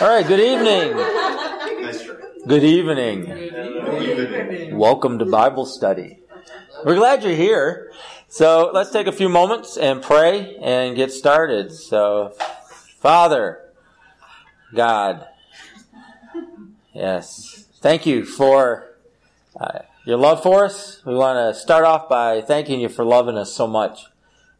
All right, good evening. Good evening. Welcome to Bible study. We're glad you're here. So let's take a few moments and pray and get started. So, Father, God, yes, thank you for uh, your love for us. We want to start off by thanking you for loving us so much.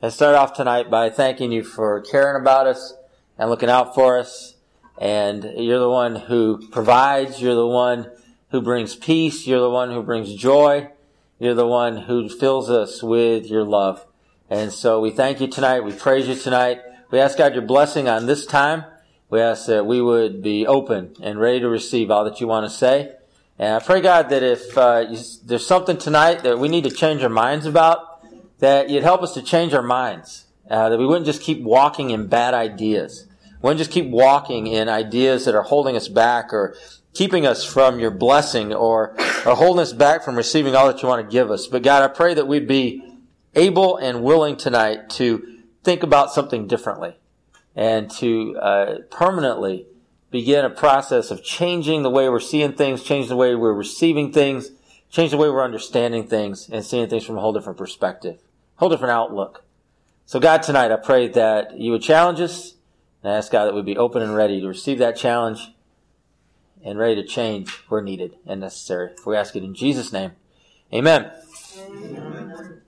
And start off tonight by thanking you for caring about us and looking out for us and you're the one who provides. You're the one who brings peace. You're the one who brings joy. You're the one who fills us with your love. And so we thank you tonight. We praise you tonight. We ask God your blessing on this time. We ask that we would be open and ready to receive all that you want to say. And I pray, God, that if uh, you, there's something tonight that we need to change our minds about, that you'd help us to change our minds. Uh, that we wouldn't just keep walking in bad ideas we to just keep walking in ideas that are holding us back or keeping us from your blessing or, or holding us back from receiving all that you want to give us. But God, I pray that we'd be able and willing tonight to think about something differently and to uh, permanently begin a process of changing the way we're seeing things, changing the way we're receiving things, change the way we're understanding things and seeing things from a whole different perspective, whole different outlook. So God, tonight I pray that you would challenge us and I ask God that we'd be open and ready to receive that challenge and ready to change where needed and necessary. We ask it in Jesus' name. Amen. Amen.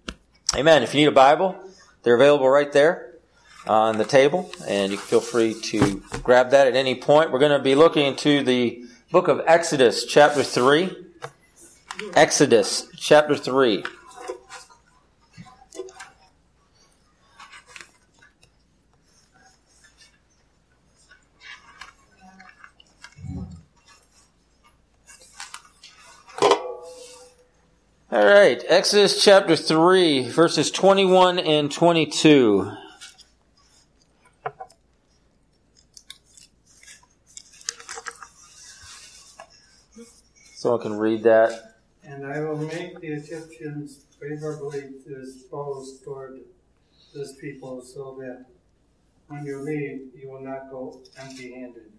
Amen. If you need a Bible, they're available right there on the table, and you can feel free to grab that at any point. We're going to be looking into the book of Exodus, chapter 3. Exodus, chapter 3. All right, Exodus chapter 3, verses 21 and 22. Someone can read that. And I will make the Egyptians favorably disposed toward this people so that when you leave, you will not go empty handed.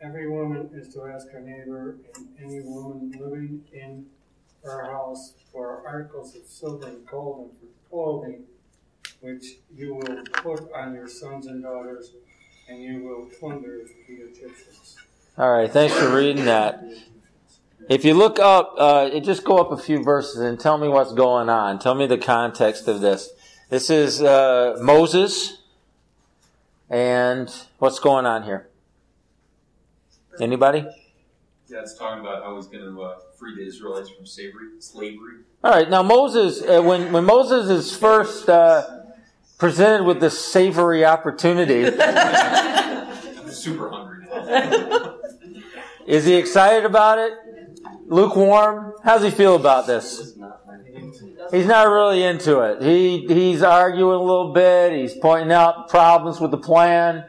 Every woman is to ask her neighbor, and any woman living in her house for articles of silver and gold and for clothing, which you will put on your sons and daughters, and you will plunder the Egyptians. All right, thanks for reading that. If you look up, uh, just go up a few verses and tell me what's going on. Tell me the context of this. This is uh, Moses, and what's going on here? Anybody? Yeah, it's talking about how he's going to uh, free the Israelites from slavery. Slavery. All right. Now Moses, uh, when when Moses is first uh, presented with this savory opportunity, I'm super hungry. is he excited about it? Lukewarm? How's he feel about this? He's not really into it. He he's arguing a little bit. He's pointing out problems with the plan.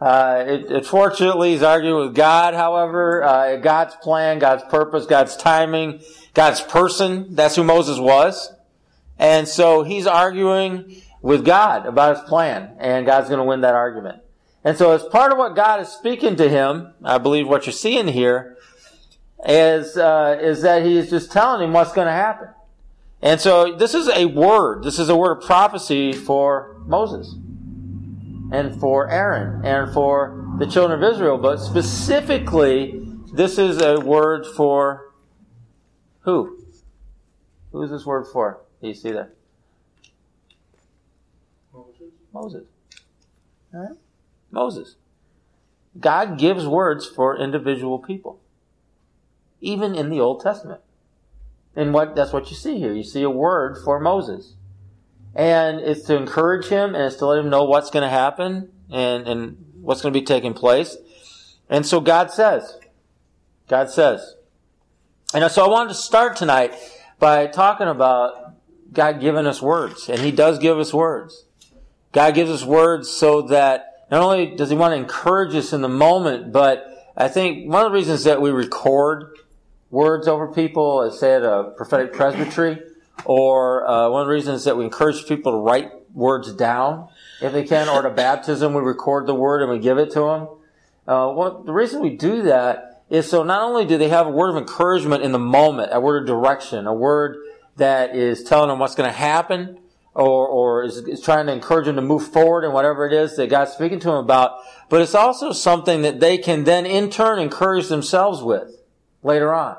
Uh, it, unfortunately, he's arguing with God, however. Uh, God's plan, God's purpose, God's timing, God's person. That's who Moses was. And so he's arguing with God about his plan, and God's going to win that argument. And so as part of what God is speaking to him, I believe what you're seeing here is, uh, is that he is just telling him what's going to happen. And so this is a word. This is a word of prophecy for Moses and for Aaron and for the children of Israel. But specifically, this is a word for who? Who is this word for? Do you see that? Moses. Moses. All right? Moses. God gives words for individual people, even in the Old Testament. And what that's what you see here. You see a word for Moses and it's to encourage him and it's to let him know what's going to happen and, and what's going to be taking place. And so God says, God says. And so I wanted to start tonight by talking about God giving us words, and He does give us words. God gives us words so that not only does He want to encourage us in the moment, but I think one of the reasons that we record words over people, as say at a prophetic presbytery, or uh, one of the reasons that we encourage people to write words down if they can, or to baptism, we record the word and we give it to them. Uh, well, the reason we do that is so not only do they have a word of encouragement in the moment, a word of direction, a word that is telling them what's going to happen, or, or is, is, trying to encourage them to move forward in whatever it is that God's speaking to them about, but it's also something that they can then in turn encourage themselves with later on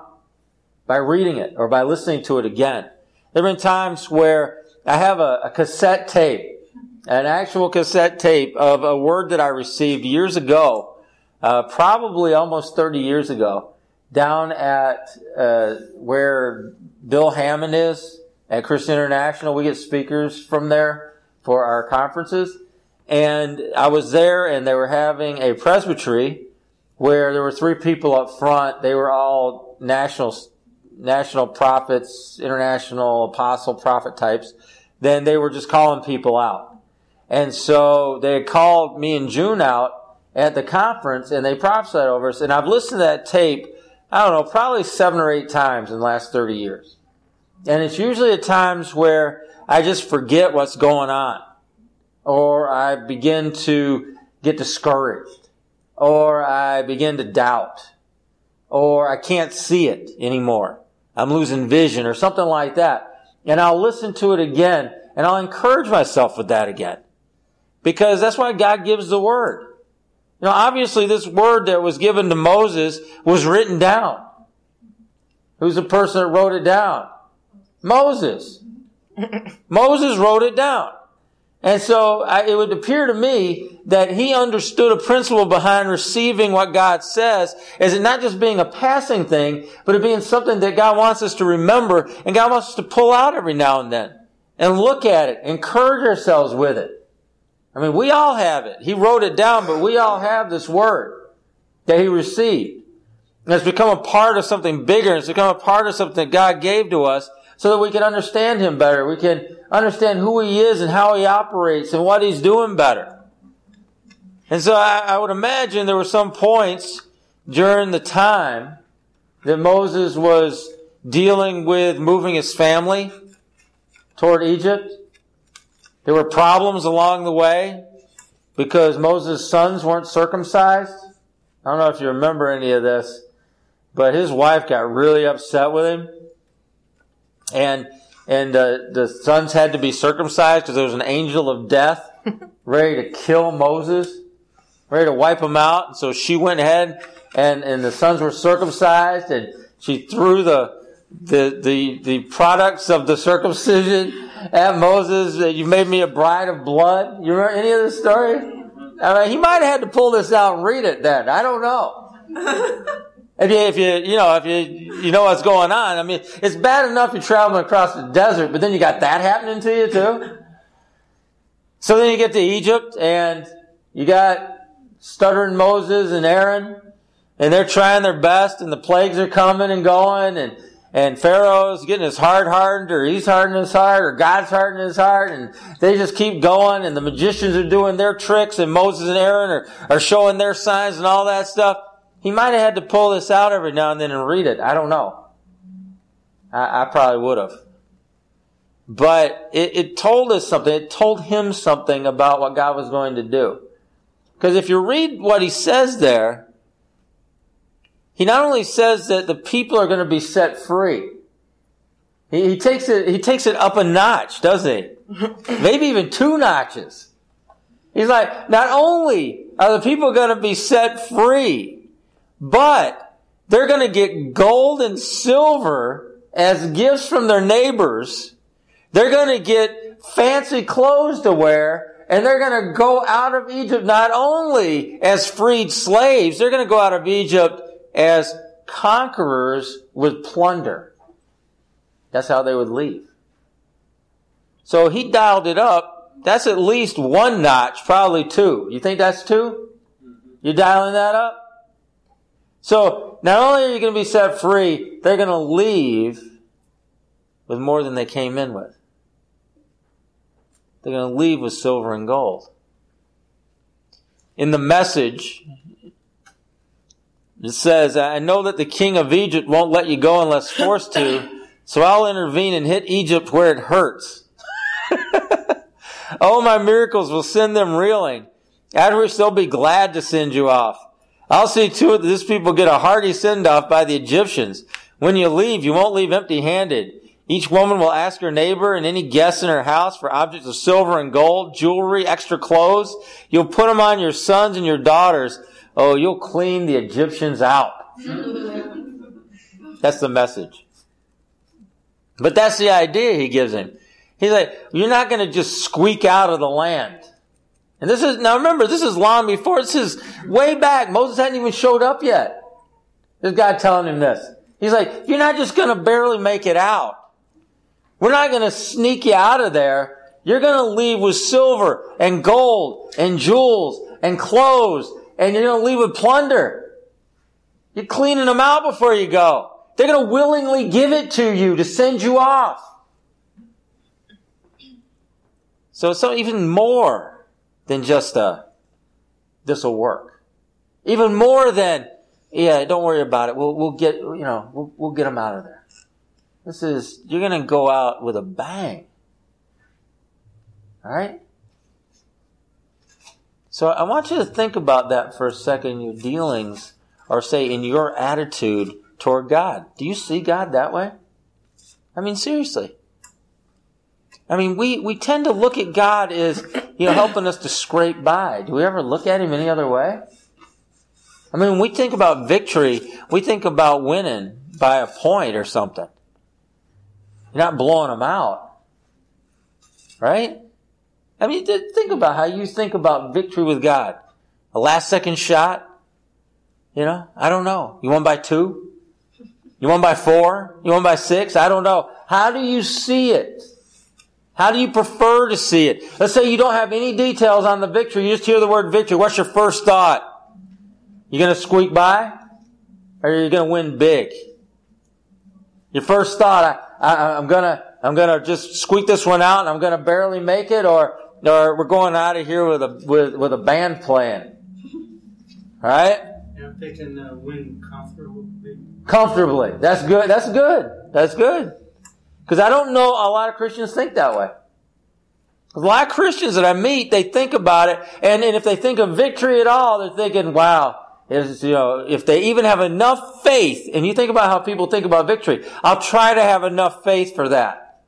by reading it or by listening to it again. There have been times where I have a, a cassette tape an actual cassette tape of a word that I received years ago, uh, probably almost 30 years ago, down at uh, where Bill Hamon is at Christian International. We get speakers from there for our conferences. And I was there and they were having a presbytery where there were three people up front. They were all national, national prophets, international apostle prophet types. Then they were just calling people out. And so they called me and June out at the conference and they prophesied over us. And I've listened to that tape, I don't know, probably seven or eight times in the last 30 years. And it's usually at times where I just forget what's going on. Or I begin to get discouraged. Or I begin to doubt. Or I can't see it anymore. I'm losing vision or something like that. And I'll listen to it again and I'll encourage myself with that again. Because that's why God gives the word. You know, obviously this word that was given to Moses was written down. Who's the person that wrote it down? Moses. Moses wrote it down. And so I, it would appear to me that he understood a principle behind receiving what God says as it not just being a passing thing, but it being something that God wants us to remember and God wants us to pull out every now and then and look at it, encourage ourselves with it. I mean, we all have it. He wrote it down, but we all have this word that he received. And it's become a part of something bigger. It's become a part of something that God gave to us so that we can understand him better. We can understand who he is and how he operates and what he's doing better. And so I, I would imagine there were some points during the time that Moses was dealing with moving his family toward Egypt there were problems along the way because Moses' sons weren't circumcised. I don't know if you remember any of this, but his wife got really upset with him. And, and uh, the sons had to be circumcised because there was an angel of death ready to kill Moses, ready to wipe him out. And so she went ahead and, and the sons were circumcised and she threw the, the, the, the products of the circumcision at Moses, you made me a bride of blood. You remember any of this story? I mean, he might have had to pull this out and read it then. I don't know. if you, if you, you know, if you, you know what's going on. I mean, it's bad enough you're traveling across the desert, but then you got that happening to you too. So then you get to Egypt and you got stuttering Moses and Aaron and they're trying their best and the plagues are coming and going and and Pharaoh's getting his heart hardened, or he's hardening his heart, or God's hardening his heart, and they just keep going, and the magicians are doing their tricks, and Moses and Aaron are, are showing their signs and all that stuff. He might have had to pull this out every now and then and read it. I don't know. I, I probably would have. But it, it told us something. It told him something about what God was going to do. Because if you read what he says there, he not only says that the people are going to be set free, he, he takes it, he takes it up a notch, doesn't he? Maybe even two notches. He's like, not only are the people going to be set free, but they're going to get gold and silver as gifts from their neighbors. They're going to get fancy clothes to wear and they're going to go out of Egypt not only as freed slaves, they're going to go out of Egypt as conquerors with plunder. That's how they would leave. So he dialed it up. That's at least one notch, probably two. You think that's 2 You're dialing that up? So not only are you going to be set free, they're going to leave with more than they came in with. They're going to leave with silver and gold. In the message, it says, I know that the king of Egypt won't let you go unless forced to, so I'll intervene and hit Egypt where it hurts. Oh, my miracles will send them reeling. at which they'll be glad to send you off. I'll see to it that this people get a hearty send off by the Egyptians. When you leave, you won't leave empty handed. Each woman will ask her neighbor and any guest in her house for objects of silver and gold, jewelry, extra clothes. You'll put them on your sons and your daughters. Oh, you'll clean the Egyptians out. That's the message. But that's the idea he gives him. He's like, you're not going to just squeak out of the land. And this is, now remember, this is long before, this is way back. Moses hadn't even showed up yet. This guy telling him this. He's like, you're not just going to barely make it out. We're not going to sneak you out of there. You're going to leave with silver and gold and jewels and clothes and you're going to leave with plunder. You're cleaning them out before you go. They're going to willingly give it to you to send you off. So so even more than just uh, a, this will work. Even more than, yeah, don't worry about it. We'll, we'll get, you know, we'll, we'll get them out of there. This is, you're to go out with a bang. All right? So I want you to think about that for a second in your dealings, or say in your attitude toward God. Do you see God that way? I mean, seriously. I mean, we, we tend to look at God as, you know, helping us to scrape by. Do we ever look at Him any other way? I mean, when we think about victory, we think about winning by a point or something. You're not blowing them out. Right? I mean, think about how you think about victory with God. A last second shot? You know, I don't know. You won by two? You won by four? You won by six? I don't know. How do you see it? How do you prefer to see it? Let's say you don't have any details on the victory. You just hear the word victory. What's your first thought? You gonna squeak by? Or are you gonna win big? Your first thought, I, I, I'm gonna, I'm gonna just squeak this one out and I'm gonna barely make it or, or we're going out of here with a, with, with a band playing. Right? Yeah, they can uh, win comfortably. Comfortably. That's good. That's good. That's good. Because I don't know a lot of Christians think that way. A lot of Christians that I meet, they think about it, and, and if they think of victory at all, they're thinking, wow, is, you know, if they even have enough faith, and you think about how people think about victory, I'll try to have enough faith for that.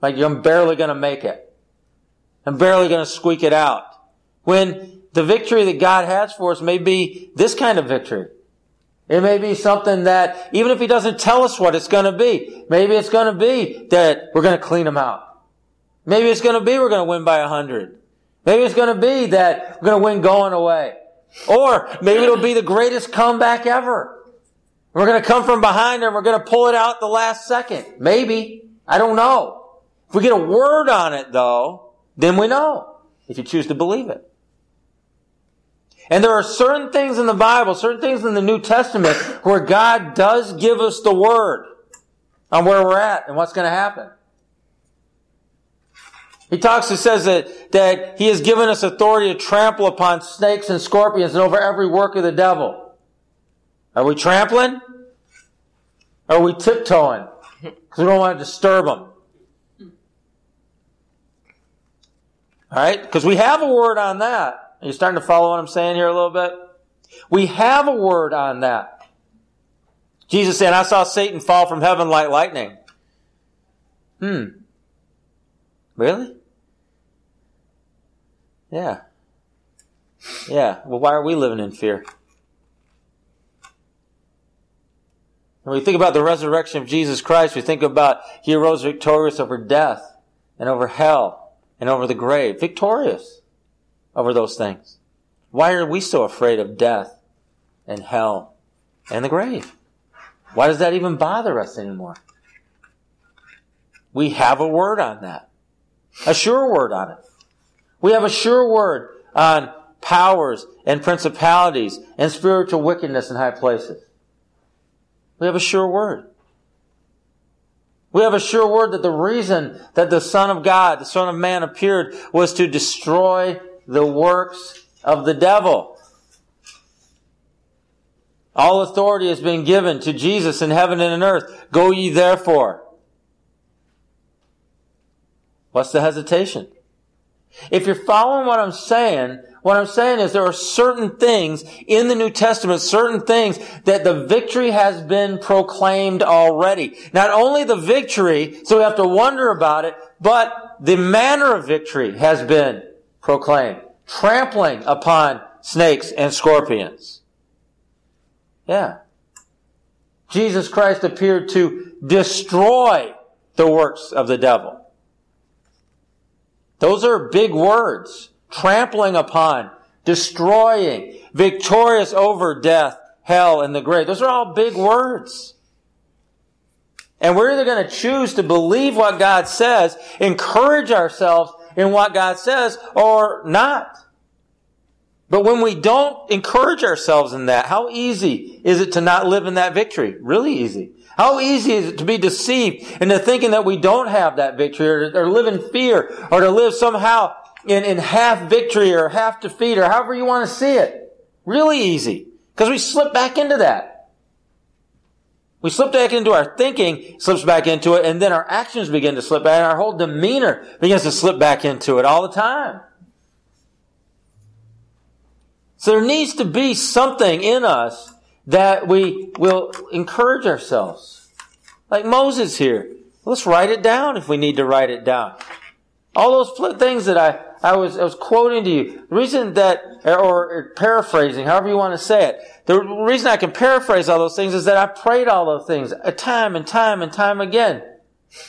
Like, I'm barely gonna make it. I'm barely gonna squeak it out. When the victory that God has for us may be this kind of victory. It may be something that, even if he doesn't tell us what it's gonna be, maybe it's gonna be that we're gonna clean them out. Maybe it's gonna be we're gonna win by a hundred. Maybe it's gonna be that we're gonna win going away. Or maybe it'll be the greatest comeback ever. We're gonna come from behind and we're gonna pull it out the last second. Maybe. I don't know. If we get a word on it though, then we know. If you choose to believe it. And there are certain things in the Bible, certain things in the New Testament where God does give us the word on where we're at and what's going to happen. He talks, he says that, that he has given us authority to trample upon snakes and scorpions and over every work of the devil. Are we trampling? Are we tiptoeing? Because we don't want to disturb them. Alright? Because we have a word on that. Are you starting to follow what I'm saying here a little bit? We have a word on that. Jesus said, I saw Satan fall from heaven like lightning. Hmm. Really? Yeah. Yeah. Well, why are we living in fear? When we think about the resurrection of Jesus Christ, we think about He arose victorious over death and over hell and over the grave. Victorious over those things. Why are we so afraid of death and hell and the grave? Why does that even bother us anymore? We have a word on that. A sure word on it. We have a sure word on powers and principalities and spiritual wickedness in high places. We have a sure word. We have a sure word that the reason that the Son of God, the Son of Man appeared was to destroy the works of the devil. All authority has been given to Jesus in heaven and in earth. Go ye therefore. What's the hesitation? If you're following what I'm saying, what I'm saying is there are certain things in the New Testament, certain things that the victory has been proclaimed already. Not only the victory, so we have to wonder about it, but the manner of victory has been proclaimed. Trampling upon snakes and scorpions. Yeah. Jesus Christ appeared to destroy the works of the devil. Those are big words. Trampling upon, destroying, victorious over death, hell, and the grave. Those are all big words. And we're either going to choose to believe what God says, encourage ourselves in what God says, or not. But when we don't encourage ourselves in that, how easy is it to not live in that victory? Really easy. How easy is it to be deceived into thinking that we don't have that victory or, or live in fear or to live somehow in, in half victory or half defeat or however you want to see it? Really easy. Because we slip back into that. We slip back into our thinking, slips back into it, and then our actions begin to slip back, and our whole demeanor begins to slip back into it all the time. So there needs to be something in us that we will encourage ourselves. Like Moses here. Let's write it down if we need to write it down. All those things that I, I was, I was quoting to you. The reason that, or, or paraphrasing, however you want to say it. The reason I can paraphrase all those things is that I prayed all those things a time and time and time again.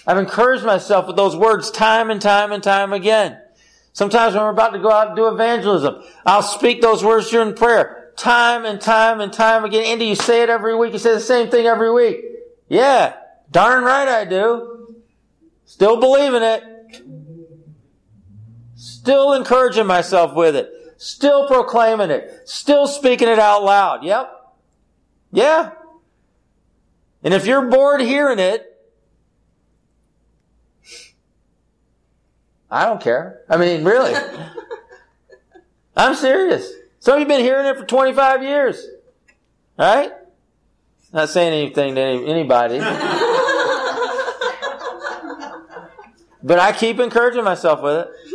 I've encouraged myself with those words time and time and time again. Sometimes when we're about to go out and do evangelism, I'll speak those words during prayer time and time and time again. Andy, you say it every week. You say the same thing every week. Yeah, darn right I do. Still believing it. Still encouraging myself with it. Still proclaiming it. Still speaking it out loud. Yep. Yeah. And if you're bored hearing it, I don't care. I mean, really. I'm serious. Some of you have been hearing it for 25 years. Right? Not saying anything to any, anybody. but I keep encouraging myself with it.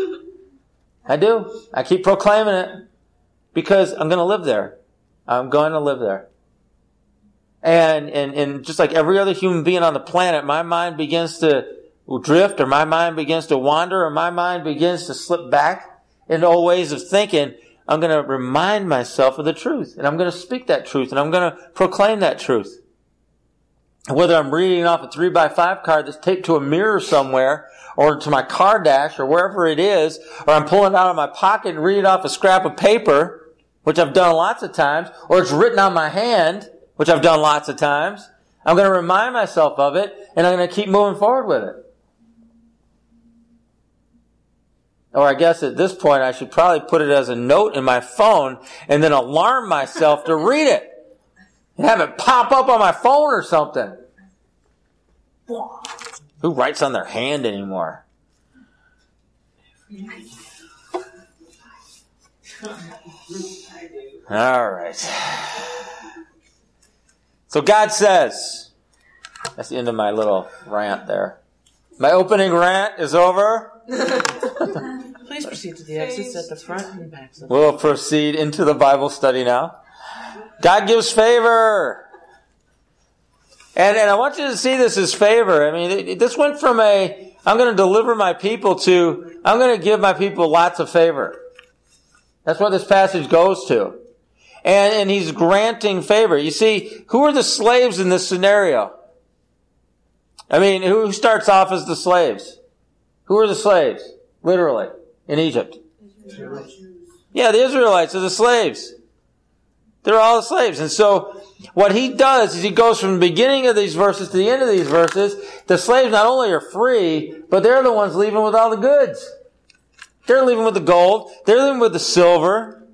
I do. I keep proclaiming it because I'm going to live there. I'm going to live there. And, and, and just like every other human being on the planet, my mind begins to drift or my mind begins to wander or my mind begins to slip back into old ways of thinking. I'm going to remind myself of the truth and I'm going to speak that truth and I'm going to proclaim that truth. Whether I'm reading off a three by five card that's taped to a mirror somewhere or to my car dash or wherever it is, or I'm pulling it out of my pocket and reading off a scrap of paper, which I've done lots of times, or it's written on my hand, which I've done lots of times. I'm going to remind myself of it and I'm going to keep moving forward with it. Or I guess at this point I should probably put it as a note in my phone and then alarm myself to read it. And have it pop up on my phone or something. Who writes on their hand anymore? All right. So God says, that's the end of my little rant there. My opening rant is over. Please proceed to the exits at the front and back. We'll proceed into the Bible study now. God gives favor. And, and I want you to see this as favor. I mean, this went from a, I'm going to deliver my people to, I'm going to give my people lots of favor. That's what this passage goes to. And, and he's granting favor. You see, who are the slaves in this scenario? I mean, who starts off as the slaves? Who are the slaves? Literally, in Egypt. Yeah, the Israelites are the slaves. They're all the slaves. And so, what he does is he goes from the beginning of these verses to the end of these verses. The slaves not only are free, but they're the ones leaving with all the goods. They're leaving with the gold. They're leaving with the silver.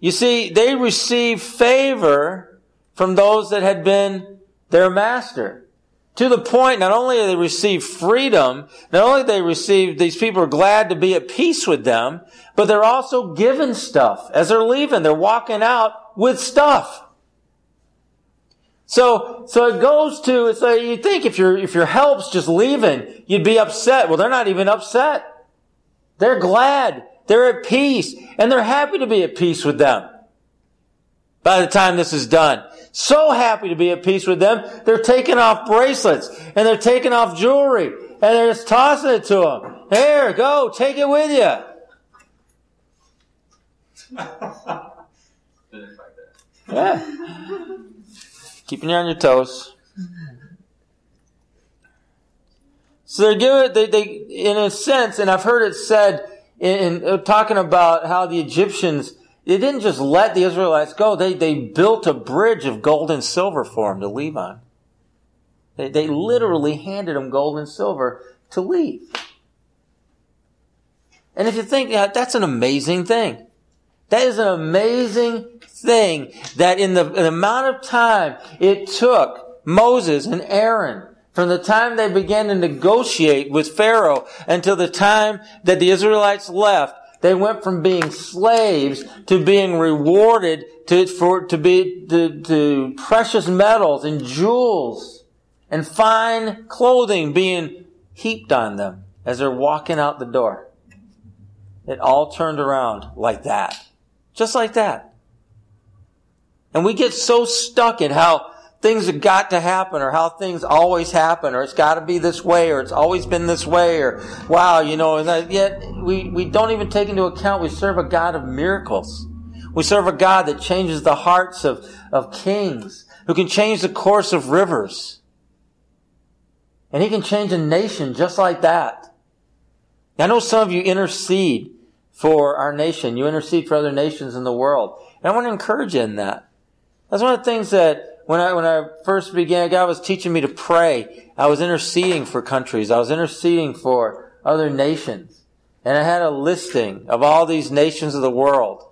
You see, they receive favor from those that had been their master. To the point, not only do they receive freedom, not only they receive, these people are glad to be at peace with them, but they're also given stuff. As they're leaving, they're walking out with stuff. So, so it goes to, it's like, you think if your, if your help's just leaving, you'd be upset. Well, they're not even upset. They're glad. They're at peace. And they're happy to be at peace with them. By the time this is done. So happy to be at peace with them. They're taking off bracelets and they're taking off jewelry and they're just tossing it to them. Here, go, take it with you. Yeah. Keeping you on your toes. So they're giving, they, they, in a sense, and I've heard it said in, in uh, talking about how the Egyptians, they didn't just let the Israelites go. They, they built a bridge of gold and silver for them to leave on. They, they literally handed them gold and silver to leave. And if you think yeah, that's an amazing thing. That is an amazing thing that in the, in the amount of time it took Moses and Aaron from the time they began to negotiate with Pharaoh until the time that the Israelites left, they went from being slaves to being rewarded to, for, to be, to, to precious metals and jewels and fine clothing being heaped on them as they're walking out the door. It all turned around like that. Just like that. And we get so stuck in how things have got to happen or how things always happen or it's got to be this way or it's always been this way or wow, you know, and yet we, we don't even take into account we serve a God of miracles. We serve a God that changes the hearts of, of kings, who can change the course of rivers. And he can change a nation just like that. I know some of you intercede for our nation. You intercede for other nations in the world. And I want to encourage you in that. That's one of the things that when I, when I first began, God was teaching me to pray. I was interceding for countries. I was interceding for other nations. And I had a listing of all these nations of the world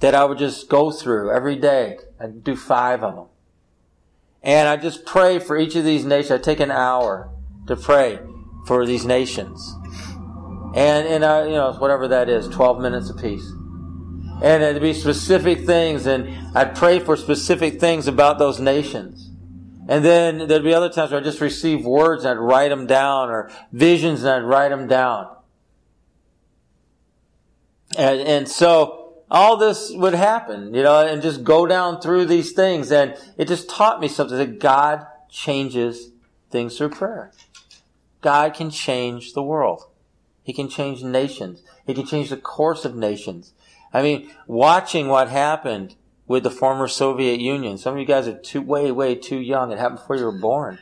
that I would just go through every day. I'd do five of them. And I just pray for each of these nations. I take an hour to pray for these nations. And, and I, you know, whatever that is, 12 minutes apiece. And it'd be specific things, and I'd pray for specific things about those nations. And then there'd be other times where I'd just receive words and I'd write them down, or visions and I'd write them down. And, and so all this would happen, you know, and just go down through these things. And it just taught me something that God changes things through prayer. God can change the world. He can change nations. He can change the course of nations. I mean, watching what happened with the former Soviet Union. Some of you guys are too, way, way too young. It happened before you were born.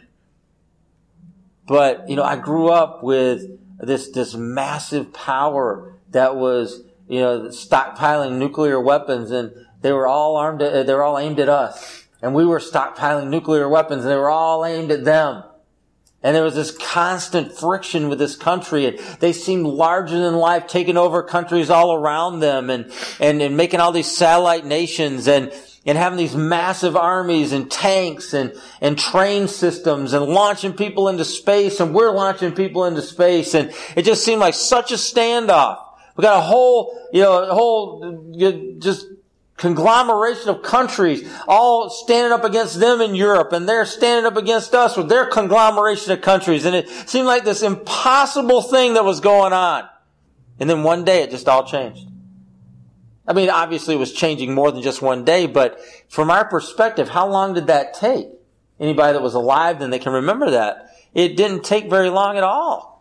But, you know, I grew up with this, this massive power that was, you know, stockpiling nuclear weapons and they were all armed, uh, they were all aimed at us. And we were stockpiling nuclear weapons and they were all aimed at them. And there was this constant friction with this country and they seemed larger than life, taking over countries all around them and, and, and making all these satellite nations and, and having these massive armies and tanks and, and train systems and launching people into space and we're launching people into space and it just seemed like such a standoff. We got a whole, you know, a whole, just conglomeration of countries all standing up against them in Europe and they're standing up against us with their conglomeration of countries. And it seemed like this impossible thing that was going on. And then one day it just all changed. I mean, obviously it was changing more than just one day, but from our perspective, how long did that take? Anybody that was alive then they can remember that. It didn't take very long at all.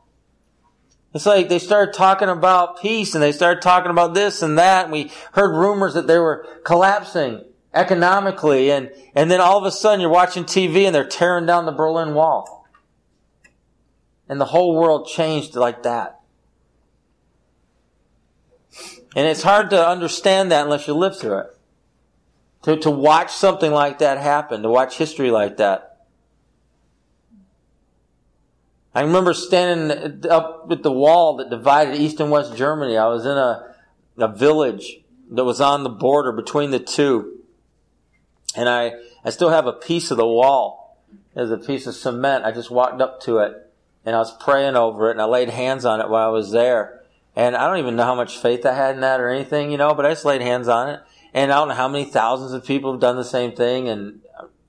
It's like they started talking about peace and they started talking about this and that. And we heard rumors that they were collapsing economically. And, and then all of a sudden you're watching TV and they're tearing down the Berlin Wall. And the whole world changed like that. And it's hard to understand that unless you live through it. To, to watch something like that happen, to watch history like that. I remember standing up at the wall that divided East and West Germany. I was in a, a village that was on the border between the two. And I, I still have a piece of the wall. There's a piece of cement. I just walked up to it and I was praying over it and I laid hands on it while I was there. And I don't even know how much faith I had in that or anything, you know, but I just laid hands on it. And I don't know how many thousands of people have done the same thing. And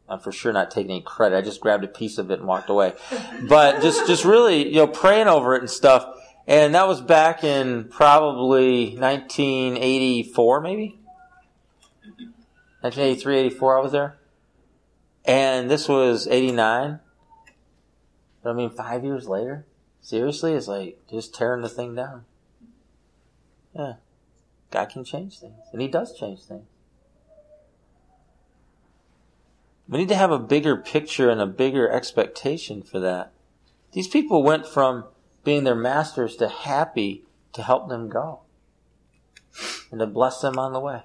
I'm for sure not taking any credit. I just grabbed a piece of it and walked away. But just, just really, you know, praying over it and stuff. And that was back in probably 1984, maybe? 1983, 84, I was there. And this was 89. But I mean, five years later? Seriously? It's like just tearing the thing down. Yeah. God can change things. And He does change things. We need to have a bigger picture and a bigger expectation for that. These people went from being their masters to happy to help them go and to bless them on the way.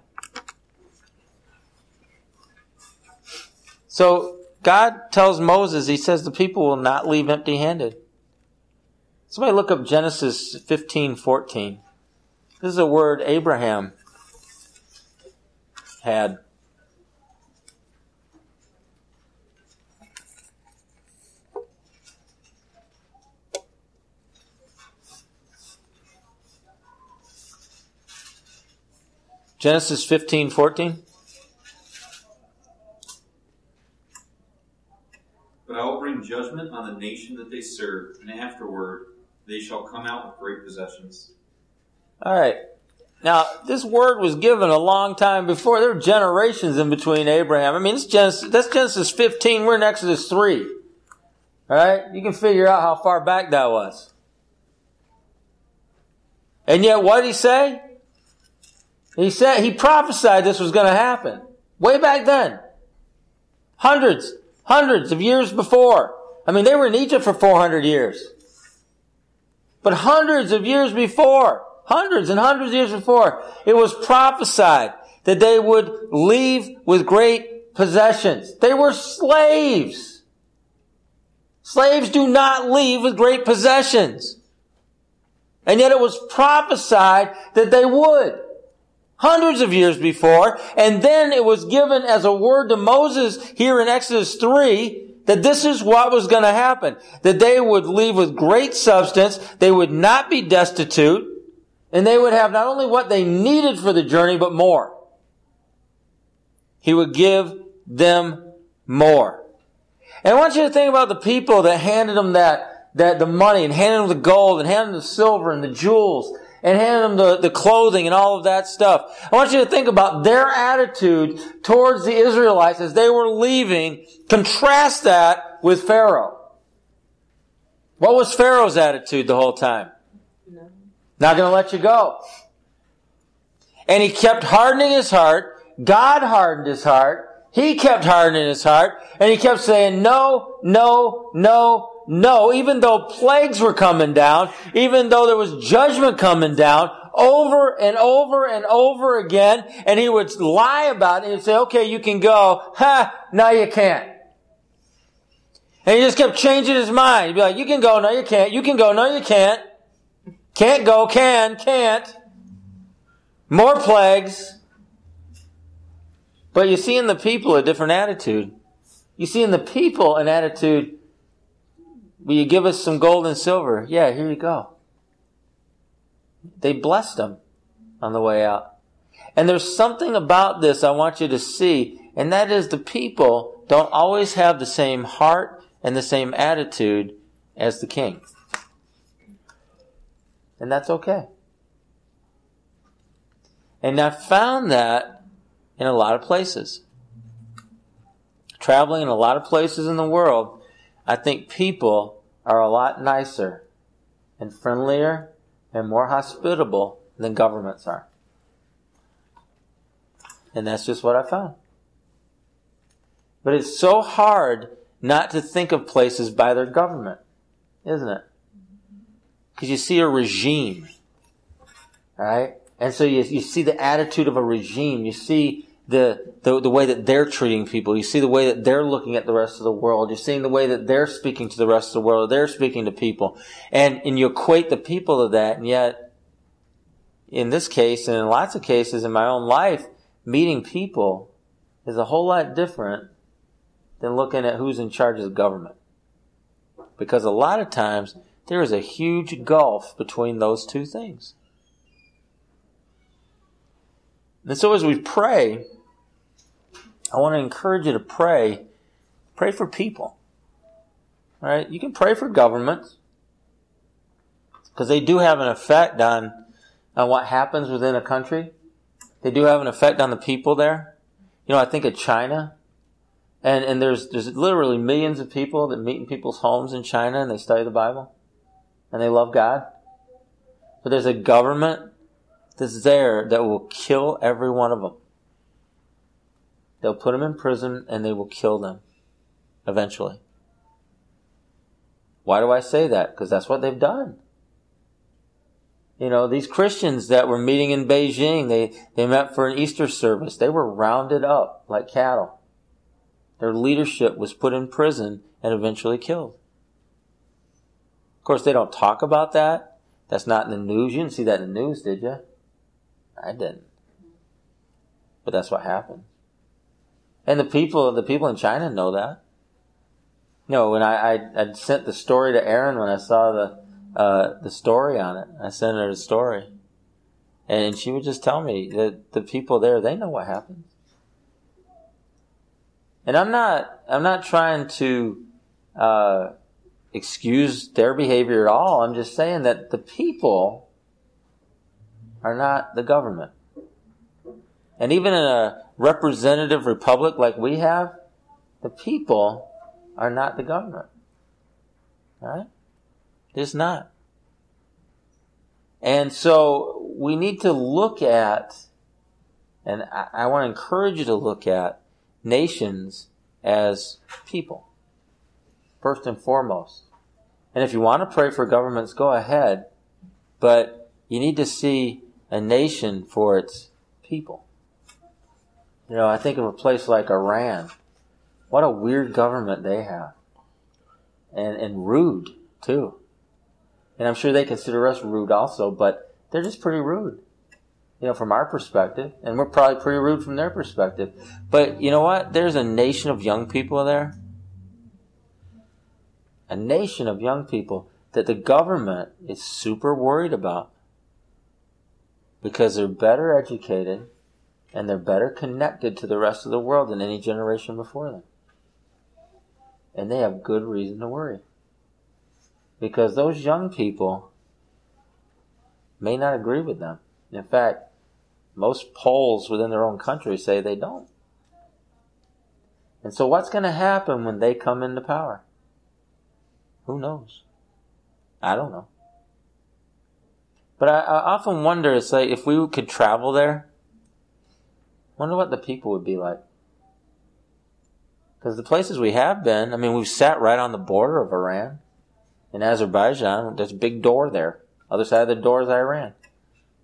So God tells Moses, He says the people will not leave empty handed. Somebody look up Genesis 15 14. This is a word Abraham had. Genesis 15, 14. But I will bring judgment on the nation that they serve, and afterward they shall come out with great possessions. All right. Now, this word was given a long time before. There were generations in between Abraham. I mean, it's Genesis, that's Genesis 15. We're in Exodus 3. All right? You can figure out how far back that was. And yet, what did he say? He said, he prophesied this was going to happen. Way back then. Hundreds, hundreds of years before. I mean, they were in Egypt for 400 years. But hundreds of years before, hundreds and hundreds of years before, it was prophesied that they would leave with great possessions. They were slaves. Slaves do not leave with great possessions. And yet it was prophesied that they would. Hundreds of years before. And then it was given as a word to Moses here in Exodus 3 that this is what was going to happen. That they would leave with great substance. They would not be destitute. And they would have not only what they needed for the journey, but more. He would give them more. And I want you to think about the people that handed them that, that the money and handed them the gold and handed them the silver and the jewels and handed them the, the clothing and all of that stuff. I want you to think about their attitude towards the Israelites as they were leaving. Contrast that with Pharaoh. What was Pharaoh's attitude the whole time? No. Not going to let you go. And he kept hardening his heart. God hardened his heart. He kept hardening his heart. And he kept saying, no, no, no, no, even though plagues were coming down, even though there was judgment coming down, over and over and over again, and he would lie about it and say, okay, you can go. Ha, no, you can't. And he just kept changing his mind. He'd be like, you can go, no, you can't. You can go, no, you can't. Can't go, can, can't. More plagues. But you see in the people a different attitude. You see in the people an attitude Will you give us some gold and silver? Yeah, here you go. They blessed them on the way out. And there's something about this I want you to see, and that is the people don't always have the same heart and the same attitude as the king. And that's okay. And I found that in a lot of places. Traveling in a lot of places in the world, I think people are a lot nicer and friendlier and more hospitable than governments are. And that's just what I found. But it's so hard not to think of places by their government, isn't it? Because you see a regime, right? And so you, you see the attitude of a regime. You see the, the, the way that they're treating people. You see the way that they're looking at the rest of the world. You're seeing the way that they're speaking to the rest of the world. They're speaking to people. And, and you equate the people to that. And yet, in this case, and in lots of cases in my own life, meeting people is a whole lot different than looking at who's in charge of the government. Because a lot of times, there is a huge gulf between those two things. And so as we pray, I want to encourage you to pray. Pray for people. Right? You can pray for governments. because they do have an effect on, on what happens within a country. They do have an effect on the people there. You know, I think of China, and, and there's, there's literally millions of people that meet in people's homes in China and they study the Bible and they love God. But there's a government that's there that will kill every one of them. They'll put them in prison and they will kill them eventually. Why do I say that? Because that's what they've done. You know, these Christians that were meeting in Beijing, they, they met for an Easter service. They were rounded up like cattle. Their leadership was put in prison and eventually killed. Of course, they don't talk about that. That's not in the news. You didn't see that in the news, did you? I didn't. But that's what happened. And the people, the people in China know that. Know, when I, I, I sent the story to Erin when I saw the, uh, the story on it. I sent her the story. And she would just tell me that the people there, they know what happens. And I'm not, I'm not trying to, uh, excuse their behavior at all. I'm just saying that the people are not the government. And even in a representative republic like we have, the people are not the government. Right? It's not. And so we need to look at, and I, I want to encourage you to look at nations as people. First and foremost. And if you want to pray for governments, go ahead. But you need to see a nation for its people. You know, I think of a place like Iran. What a weird government they have. And, and rude, too. And I'm sure they consider us rude also, but they're just pretty rude. You know, from our perspective. And we're probably pretty rude from their perspective. But you know what? There's a nation of young people there. A nation of young people that the government is super worried about. Because they're better educated and they're better connected to the rest of the world than any generation before them. And they have good reason to worry. Because those young people may not agree with them. In fact, most polls within their own country say they don't. And so what's going to happen when they come into power? Who knows? I don't know. But I, I often wonder, it's like if we could travel there, wonder what the people would be like. Because the places we have been, I mean, we've sat right on the border of Iran. In Azerbaijan, there's a big door there. Other side of the door is Iran.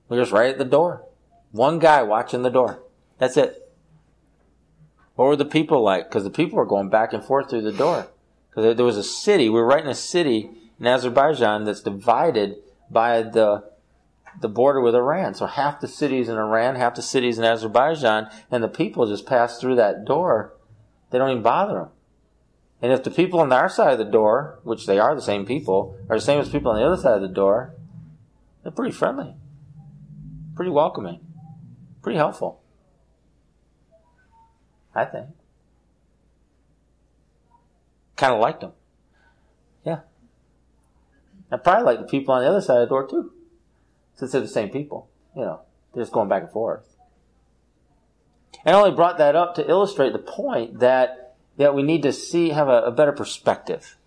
We're just right at the door. One guy watching the door. That's it. What were the people like? Because the people were going back and forth through the door. Because there was a city. We were right in a city in Azerbaijan that's divided by the the border with Iran. So half the cities in Iran, half the cities in Azerbaijan, and the people just pass through that door. They don't even bother them. And if the people on our side of the door, which they are the same people, are the same as people on the other side of the door, they're pretty friendly, pretty welcoming, pretty helpful. I think. Kind of liked them. Yeah. I probably like the people on the other side of the door too, since they're the same people. You know, they're just going back and forth. And I only brought that up to illustrate the point that that we need to see, have a, a better perspective.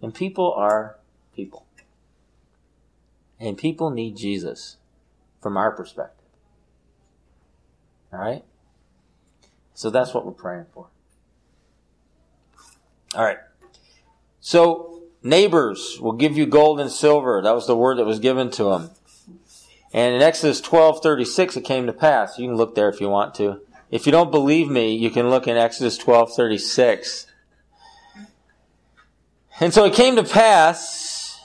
And people are people. And people need Jesus from our perspective. All right? So that's what we're praying for. All right. So, neighbors will give you gold and silver. That was the word that was given to them. And in Exodus 12:36 it came to pass. You can look there if you want to. If you don't believe me, you can look in Exodus 12:36. And so it came to pass.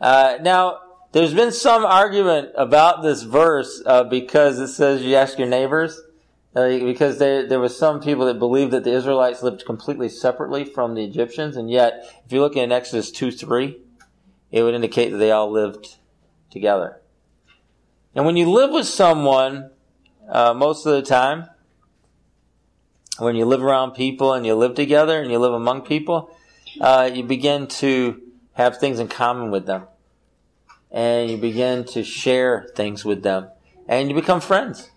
Uh, now, there's been some argument about this verse uh, because it says you ask your neighbors. Uh, because there, there was some people that believed that the Israelites lived completely separately from the Egyptians, and yet, if you look in Exodus 2 3, it would indicate that they all lived together. And when you live with someone uh, most of the time. When you live around people and you live together and you live among people, uh, you begin to have things in common with them. And you begin to share things with them. And you become friends.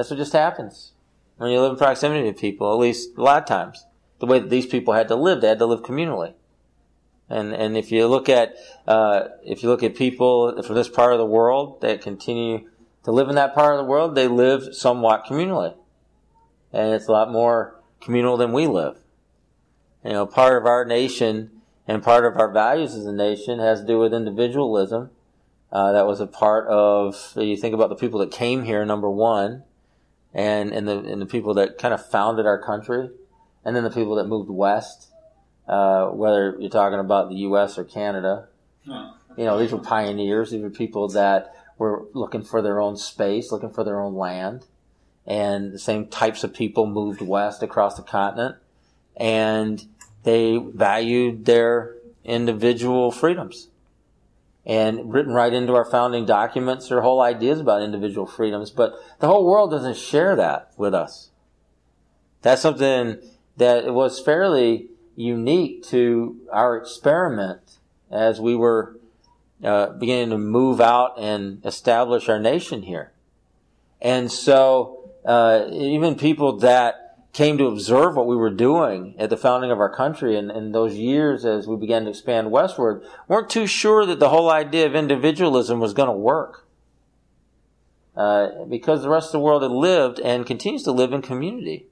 That's what just happens when you live in proximity to people, at least a lot of times. The way that these people had to live, they had to live communally. And and if you look at uh, if you look at people from this part of the world that continue to live in that part of the world, they live somewhat communally, and it's a lot more communal than we live. You know, part of our nation and part of our values as a nation has to do with individualism. Uh, that was a part of you think about the people that came here, number one, and and the and the people that kind of founded our country, and then the people that moved west uh, whether you're talking about the U.S. or Canada. You know, these were pioneers. These were people that were looking for their own space, looking for their own land. And the same types of people moved west across the continent. And they valued their individual freedoms. And written right into our founding documents are whole ideas about individual freedoms, but the whole world doesn't share that with us. That's something that was fairly unique to our experiment as we were uh, beginning to move out and establish our nation here. And so, uh, even people that came to observe what we were doing at the founding of our country and in those years as we began to expand westward weren't too sure that the whole idea of individualism was going to work. Uh, because the rest of the world had lived and continues to live in community.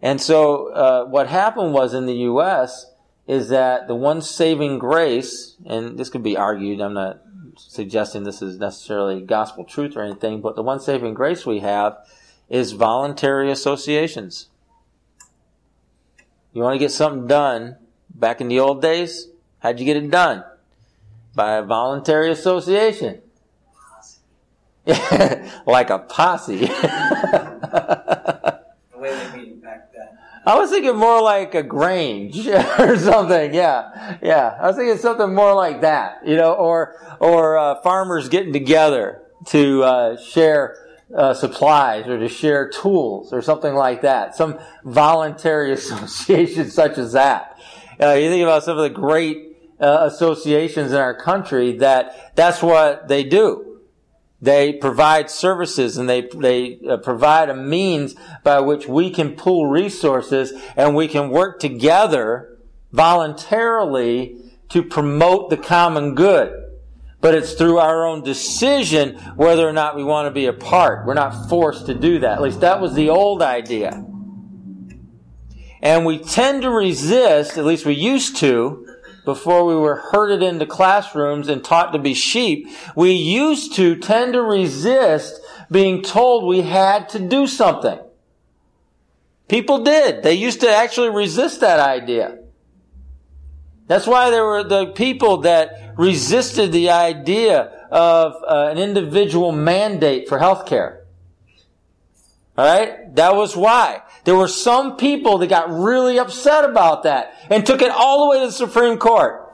And so, uh, what happened was in the U.S. is that the one saving grace, and this could be argued, I'm not suggesting this is necessarily gospel truth or anything, but the one saving grace we have is voluntary associations. You want to get something done back in the old days? How'd you get it done? By a voluntary association. like a posse. I was thinking more like a grange or something. Yeah, yeah. I was thinking something more like that, you know, or or uh, farmers getting together to uh, share uh, supplies or to share tools or something like that. Some voluntary association such as that. Uh, you think about some of the great uh, associations in our country that that's what they do. They provide services and they, they uh, provide a means by which we can pool resources and we can work together voluntarily to promote the common good. But it's through our own decision whether or not we want to be a part. We're not forced to do that. At least that was the old idea. And we tend to resist, at least we used to, before we were herded into classrooms and taught to be sheep, we used to tend to resist being told we had to do something. People did. They used to actually resist that idea. That's why there were the people that resisted the idea of uh, an individual mandate for health care. All right? That was why. There were some people that got really upset about that and took it all the way to the Supreme Court.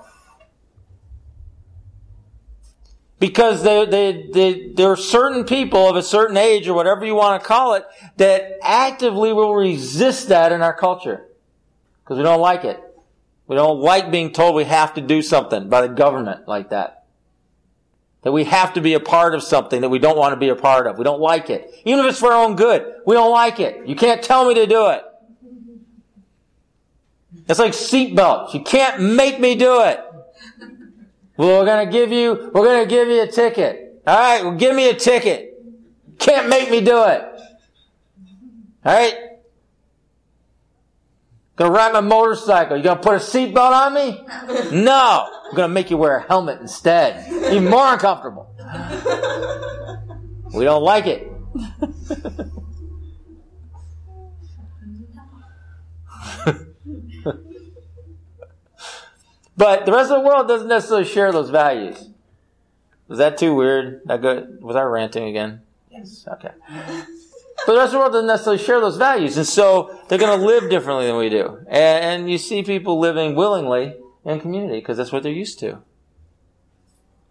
Because they, they, they, there are certain people of a certain age or whatever you want to call it that actively will resist that in our culture. Because we don't like it. We don't like being told we have to do something by the government like that. That we have to be a part of something that we don't want to be a part of. We don't like it. Even if it's for our own good, we don't like it. You can't tell me to do it. It's like seatbelts. You can't make me do it. Well, we're gonna give you, we're gonna give you a ticket. Alright, well give me a ticket. Can't make me do it. Alright? Gonna ride my motorcycle. You gonna put a seatbelt on me? No. I'm gonna make you wear a helmet instead. Even more uncomfortable. We don't like it. but the rest of the world doesn't necessarily share those values. Was that too weird? That good? Was I ranting again? Yes. Okay. But the rest of the world doesn't necessarily share those values. And so they're going to live differently than we do. And, and you see people living willingly in community because that's what they're used to.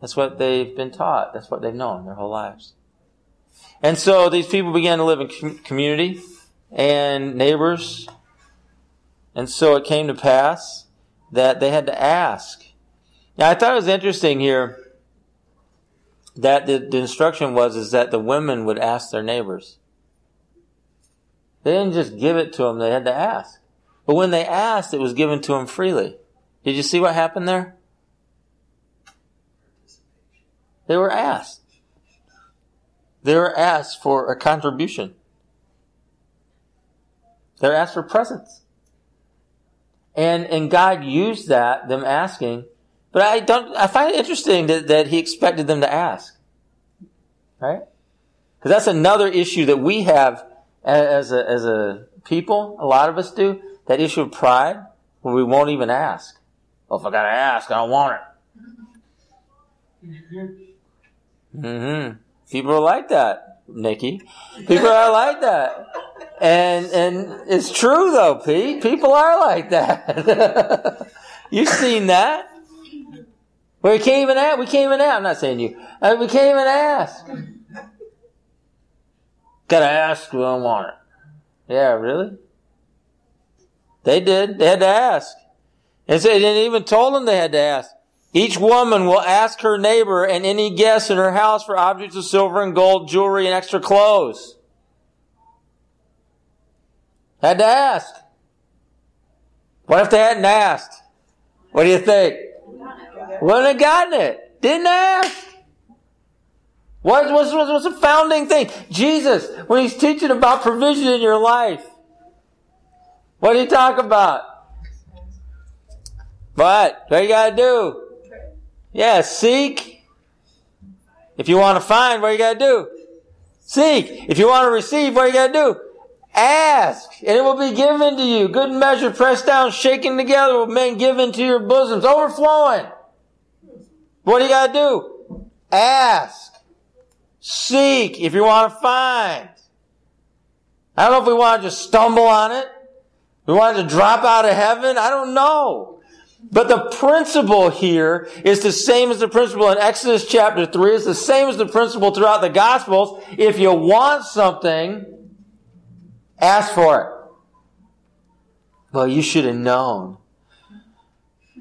That's what they've been taught. That's what they've known their whole lives. And so these people began to live in community and neighbors. And so it came to pass that they had to ask. Now, I thought it was interesting here that the, the instruction was is that the women would ask their neighbors. They didn't just give it to them; they had to ask. But when they asked, it was given to them freely. Did you see what happened there? They were asked. They were asked for a contribution. They're asked for presents. And, and God used that, them asking, but I don't, I find it interesting that, that He expected them to ask. Right? Because that's another issue that we have as a, as a people, a lot of us do, that issue of pride, where we won't even ask. Well, if I gotta ask, I don't want it. Mm-hmm. People are like that, Nikki. People are like that. And and it's true though, Pete. People are like that. You've seen that. We can't even ask. We can't even ask. I'm not saying you. Uh, we can't even ask. Gotta ask. Don't want it. Yeah, really? They did. They had to ask. And so they didn't even told them they had to ask. Each woman will ask her neighbor and any guest in her house for objects of silver and gold, jewelry, and extra clothes. Had to ask. What if they hadn't asked? What do you think? Wouldn't have gotten it. Didn't ask. What was, a founding thing? Jesus, when he's teaching about provision in your life, what do you talk about? What? What you gotta do? Yeah, seek. If you want to find, what you gotta do? Seek. If you want to receive, what you gotta do? Ask, and it will be given to you. Good measure, pressed down, shaken together, will men given to your bosoms, overflowing. What do you gotta do? Ask. Seek if you want to find. I don't know if we want to just stumble on it. We want to drop out of heaven. I don't know. But the principle here is the same as the principle in Exodus chapter 3. It's the same as the principle throughout the Gospels. If you want something, ask for it. Well, you should have known.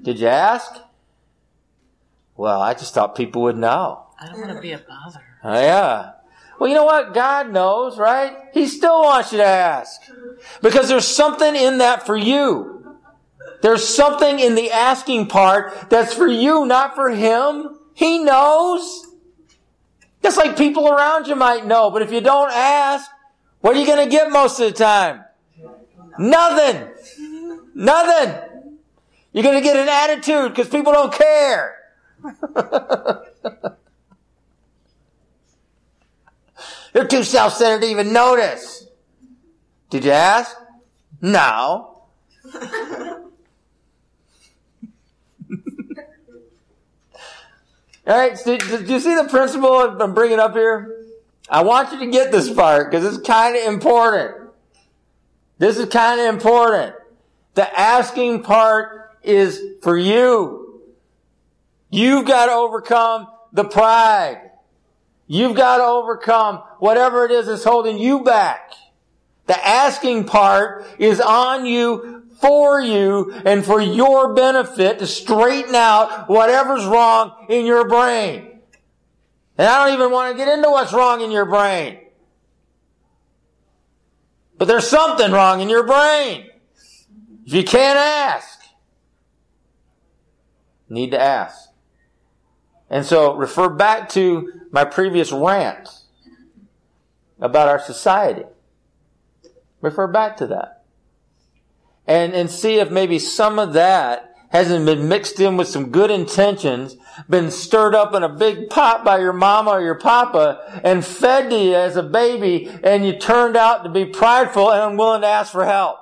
Did you ask? Well, I just thought people would know. I don't want to be a bother. Oh, yeah. Well, you know what? God knows, right? He still wants you to ask. Because there's something in that for you. There's something in the asking part that's for you, not for him. He knows. Just like people around you might know, but if you don't ask, what are you going to get most of the time? Nothing. Nothing. You're going to get an attitude because people don't care. They're too self-centered to even notice. Did you ask? No. All right, so did you see the principle I'm bringing up here? I want you to get this part because it's kind of important. This is kind of important. The asking part is for you. You've got to overcome the pride. You've got to overcome whatever it is that's holding you back. The asking part is on you for you and for your benefit to straighten out whatever's wrong in your brain. And I don't even want to get into what's wrong in your brain. But there's something wrong in your brain. If you can't ask, need to ask. And so refer back to my previous rant about our society. Refer back to that and, and see if maybe some of that hasn't been mixed in with some good intentions, been stirred up in a big pot by your mama or your papa and fed to you as a baby and you turned out to be prideful and unwilling to ask for help.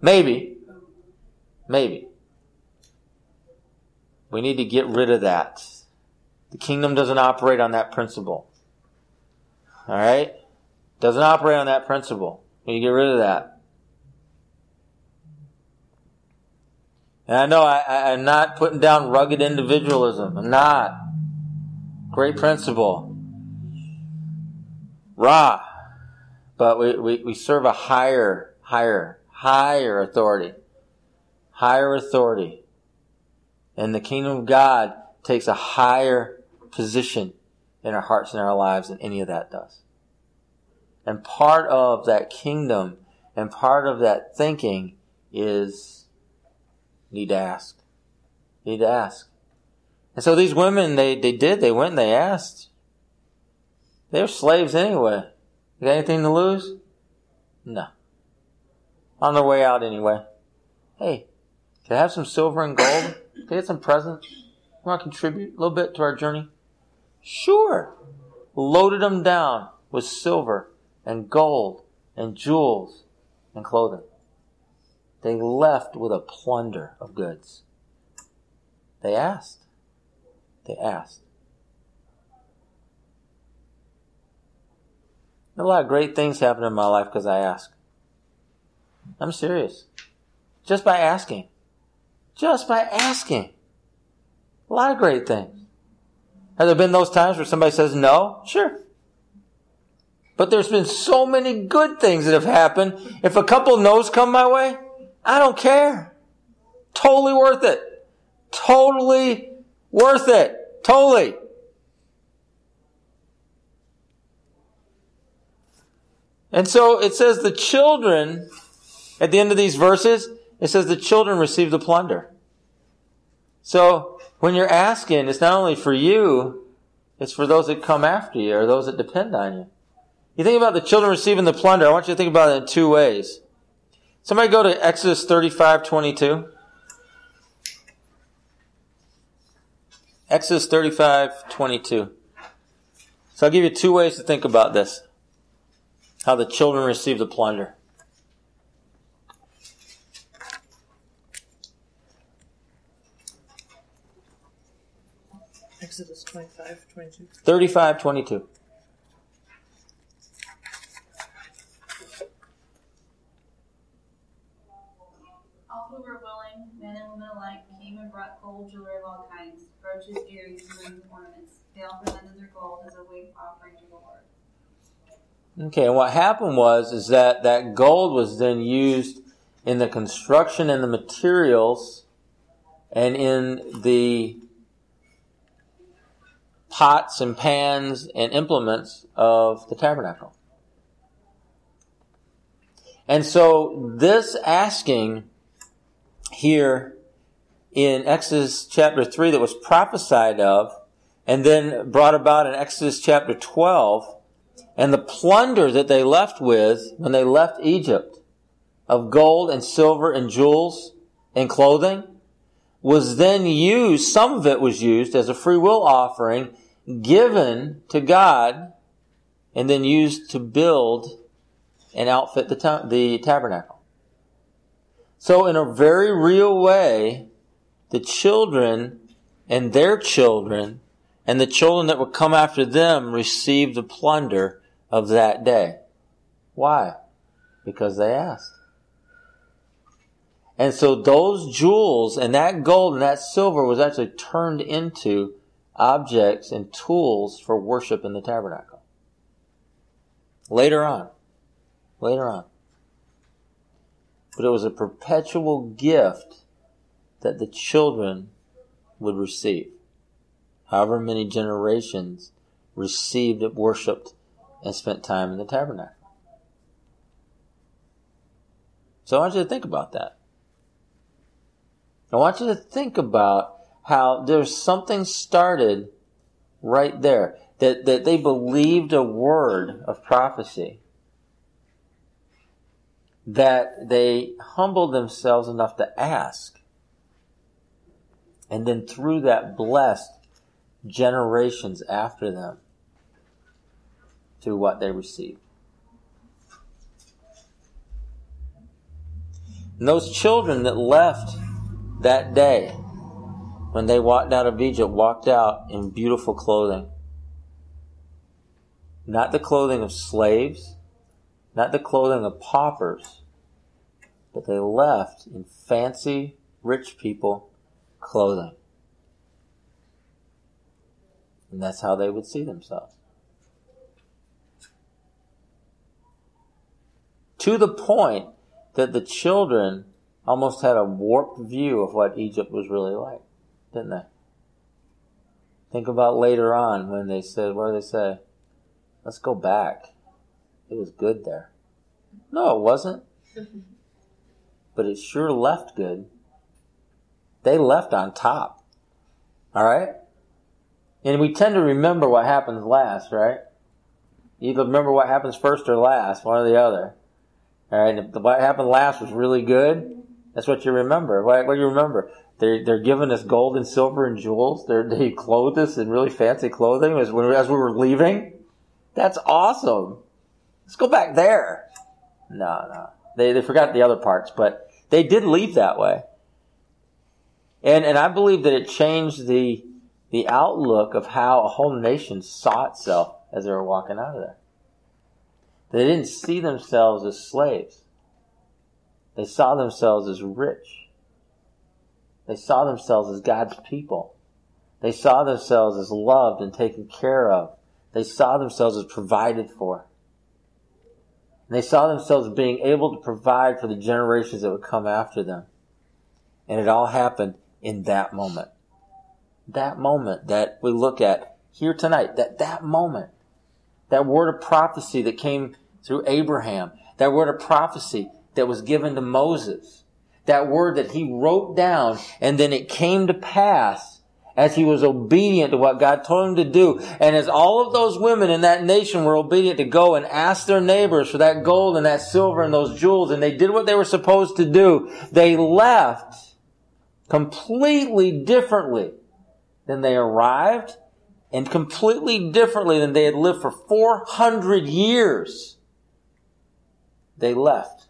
Maybe. Maybe. We need to get rid of that. The kingdom doesn't operate on that principle. Alright? Doesn't operate on that principle. Need get rid of that. And I know I, I'm not putting down rugged individualism. I'm not. Great principle. Ra. But we, we, we serve a higher, higher, higher authority. Higher authority. And the kingdom of God takes a higher position in our hearts and our lives than any of that does. And part of that kingdom and part of that thinking is need to ask. Need to ask. And so these women, they, they did, they went and they asked. They were slaves anyway. You got anything to lose? No. On their way out anyway. Hey, can I have some silver and gold? Can I get some presents? You want to contribute a little bit to our journey? Sure. Loaded them down with silver and gold and jewels and clothing. They left with a plunder of goods. They asked. They asked. A lot of great things happen in my life because I ask. I'm serious. Just by asking. Just by asking. A lot of great things. Have there been those times where somebody says no? Sure. But there's been so many good things that have happened. If a couple no's come my way, I don't care. Totally worth it. Totally worth it. Totally. And so it says the children, at the end of these verses, it says the children receive the plunder. So when you're asking, it's not only for you, it's for those that come after you or those that depend on you. You think about the children receiving the plunder, I want you to think about it in two ways. Somebody go to Exodus 35, 22. Exodus 35, 22. So I'll give you two ways to think about this. How the children receive the plunder. Exodus 25, 22. 35, 22. All who were willing, men and women alike, came and brought gold jewelry of all kinds, brooches, earrings, and ring ornaments. They all presented their gold as a wave offering to the Lord. Okay, and what happened was is that that gold was then used in the construction and the materials and in the pots and pans and implements of the tabernacle. And so this asking here in Exodus chapter 3 that was prophesied of and then brought about in Exodus chapter 12 and the plunder that they left with when they left Egypt of gold and silver and jewels and clothing was then used, some of it was used as a free will offering given to God and then used to build and outfit the, ta- the tabernacle. So in a very real way, the children and their children and the children that would come after them received the plunder of that day. Why? Because they asked. And so those jewels and that gold and that silver was actually turned into objects and tools for worship in the tabernacle. Later on. Later on. But it was a perpetual gift that the children would receive. However many generations received it, worshiped, and spent time in the tabernacle. So I want you to think about that. I want you to think about how there's something started right there. That, that they believed a word of prophecy. That they humbled themselves enough to ask. And then through that blessed generations after them to what they received. And those children that left that day, when they walked out of Egypt, walked out in beautiful clothing. Not the clothing of slaves, not the clothing of paupers, but they left in fancy, rich people clothing. And that's how they would see themselves. To the point that the children almost had a warped view of what Egypt was really like. Didn't they? Think about later on when they said, what do they say? Let's go back. It was good there. No, it wasn't. but it sure left good. They left on top. All right? And we tend to remember what happens last, right? You either remember what happens first or last, one or the other. All right? If what happened last was really good, that's what you remember. What, what do you remember? They're, they're giving us gold and silver and jewels. They're, they clothed us in really fancy clothing as, we, as we were leaving. That's awesome. Let's go back there. No, no. They, they forgot the other parts, but they did leave that way. And, and I believe that it changed the, the outlook of how a whole nation saw itself as they were walking out of there. They didn't see themselves as slaves. They saw themselves as rich. They saw themselves as God's people. They saw themselves as loved and taken care of. They saw themselves as provided for. And they saw themselves being able to provide for the generations that would come after them. And it all happened in that moment. That moment that we look at here tonight, that, that moment, that word of prophecy that came through Abraham, that word of prophecy that was given to Moses, that word that he wrote down and then it came to pass as he was obedient to what God told him to do. And as all of those women in that nation were obedient to go and ask their neighbors for that gold and that silver and those jewels, and they did what they were supposed to do, they left completely differently than they arrived and completely differently than they had lived for 400 years. They left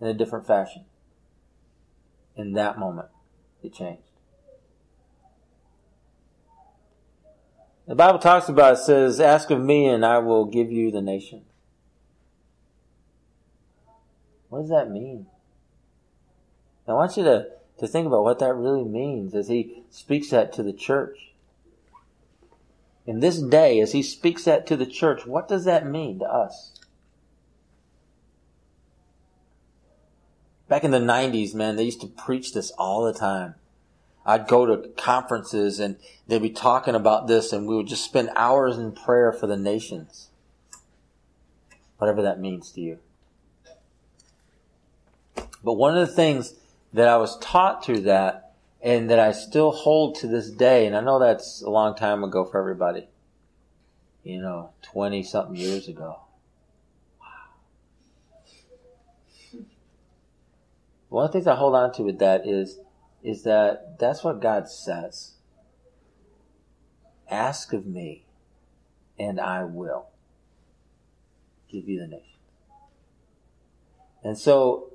in a different fashion. In that moment, it changed. The Bible talks about it says, Ask of me and I will give you the nation. What does that mean? I want you to, to think about what that really means as he speaks that to the church. In this day, as he speaks that to the church, what does that mean to us? Back in the 90s, man, they used to preach this all the time. I'd go to conferences and they'd be talking about this and we would just spend hours in prayer for the nations. Whatever that means to you. But one of the things that I was taught through that and that I still hold to this day, and I know that's a long time ago for everybody. You know, 20 something years ago. One of the things I hold on to with that is, is that that's what God says. Ask of me, and I will give you the nation. And so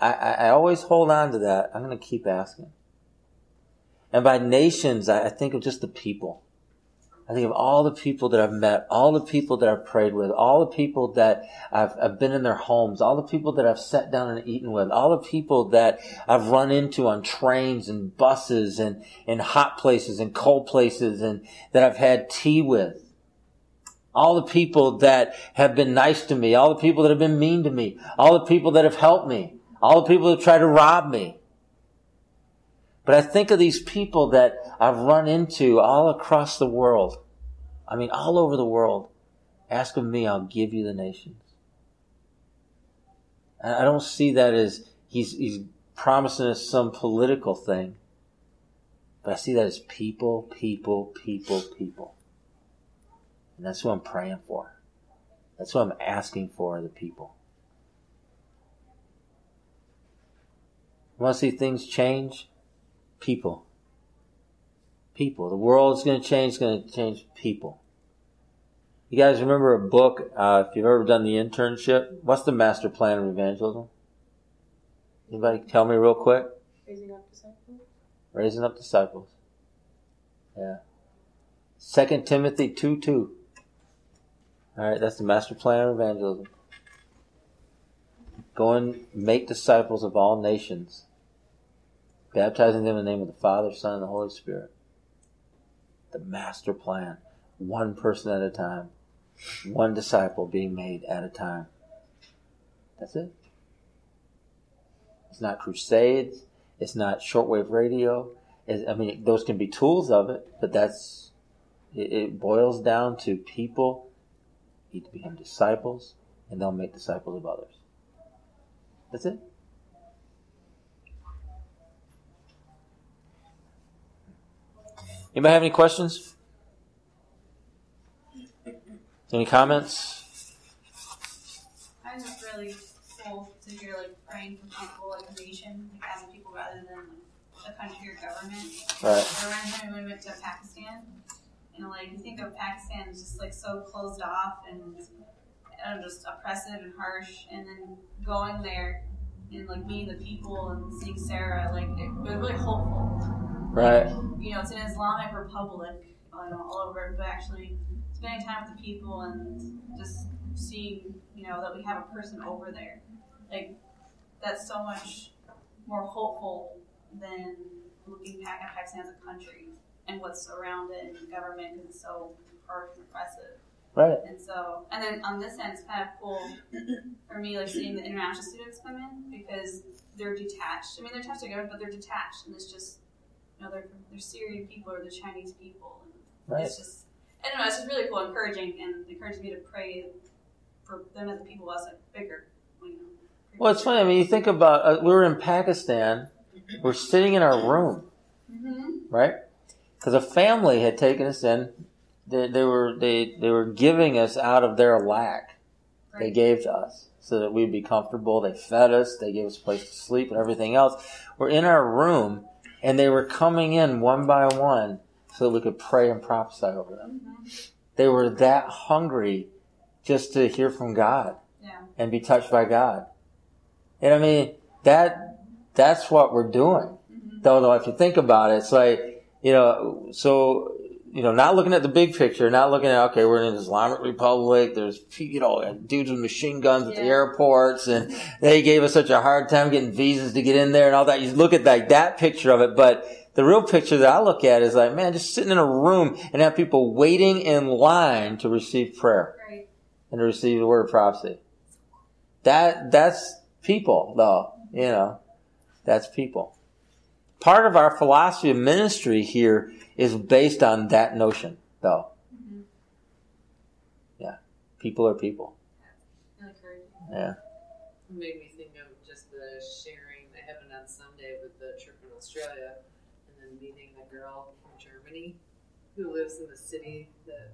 I, I, always hold on to that. I'm going to keep asking. And by nations, I, I think of just the people. I think of all the people that I've met, all the people that I've prayed with, all the people that I've, I've, been in their homes, all the people that I've sat down and eaten with, all the people that I've run into on trains and buses and in hot places and cold places and that I've had tea with. All the people that have been nice to me, all the people that have been mean to me, all the people that have helped me, all the people that try to rob me. But I think of these people that I've run into all across the world. I mean, all over the world. Ask of me, I'll give you the nations. I don't see that as he's, he's promising us some political thing. But I see that as people, people, people, people. And that's what I'm praying for. That's what I'm asking for the people. You want to see things change? People. People. The world's going to change. It's going to change people. You guys remember a book, uh, if you've ever done the internship? What's the master plan of evangelism? Anybody tell me real quick? Raising up disciples. Raising up disciples. Yeah. Second Timothy 2 2. Alright, that's the master plan of evangelism. Go and make disciples of all nations baptizing them in the name of the Father, Son, and the Holy Spirit. The master plan, one person at a time, one disciple being made at a time. That's it. It's not crusades. It's not shortwave radio. I mean, those can be tools of it, but that's it, it boils down to people need to become disciples, and they'll make disciples of others. That's it. Anybody have any questions? Any comments? I think it's really cool to hear like praying for people like a nation, like as a people rather than like a country or government. Right. I remember when we went to Pakistan, and like you think of Pakistan as just like so closed off and uh, just oppressive and harsh, and then going there and like meeting the people and seeing Sarah, like it was really hopeful. Right. You know, it's an Islamic republic, you know, all over, but actually spending time with the people and just seeing, you know, that we have a person over there, like that's so much more hopeful than looking back at Pakistan as a country and what's around it and the government it's so harsh and oppressive. Right. And so, and then on this end, it's kind of cool for me, like seeing the international students come in because they're detached. I mean, they're attached to government, but they're detached, and it's just, you know, they're they're Syrian people or the Chinese people, and Right. it's just, I don't know, it's just really cool, encouraging, and encourages me to pray for them as a people as a bigger, you know. Well, it's funny. I mean, you think about uh, we were in Pakistan. We're sitting in our room, Mm-hmm. right? Because a family had taken us in. They, they were they they were giving us out of their lack. They gave to us so that we'd be comfortable. They fed us. They gave us a place to sleep and everything else. We're in our room, and they were coming in one by one so that we could pray and prophesy over them. Mhm. They were that hungry just to hear from God Yeah. and be touched by God. And I mean that that's what we're doing. Mm-hmm. Though, though, if you think about it, it's like you know, so you know, not looking at the big picture, not looking at okay, we're in an Islamic Republic. There's you know dudes with machine guns at the airports, and they gave us such a hard time getting visas to get in there and all that. You look at like that picture of it, but the real picture that I look at is like, man, just sitting in a room and have people waiting in line to receive prayer Right. and to receive the word of prophecy. That that's people, though. You know, that's people. Part of our philosophy of ministry here is based on that notion, though. Mm-hmm. Yeah, people are people. Yeah, It made me think of just the sharing that happened on Sunday with the trip in Australia and then meeting the girl from Germany who lives in the city that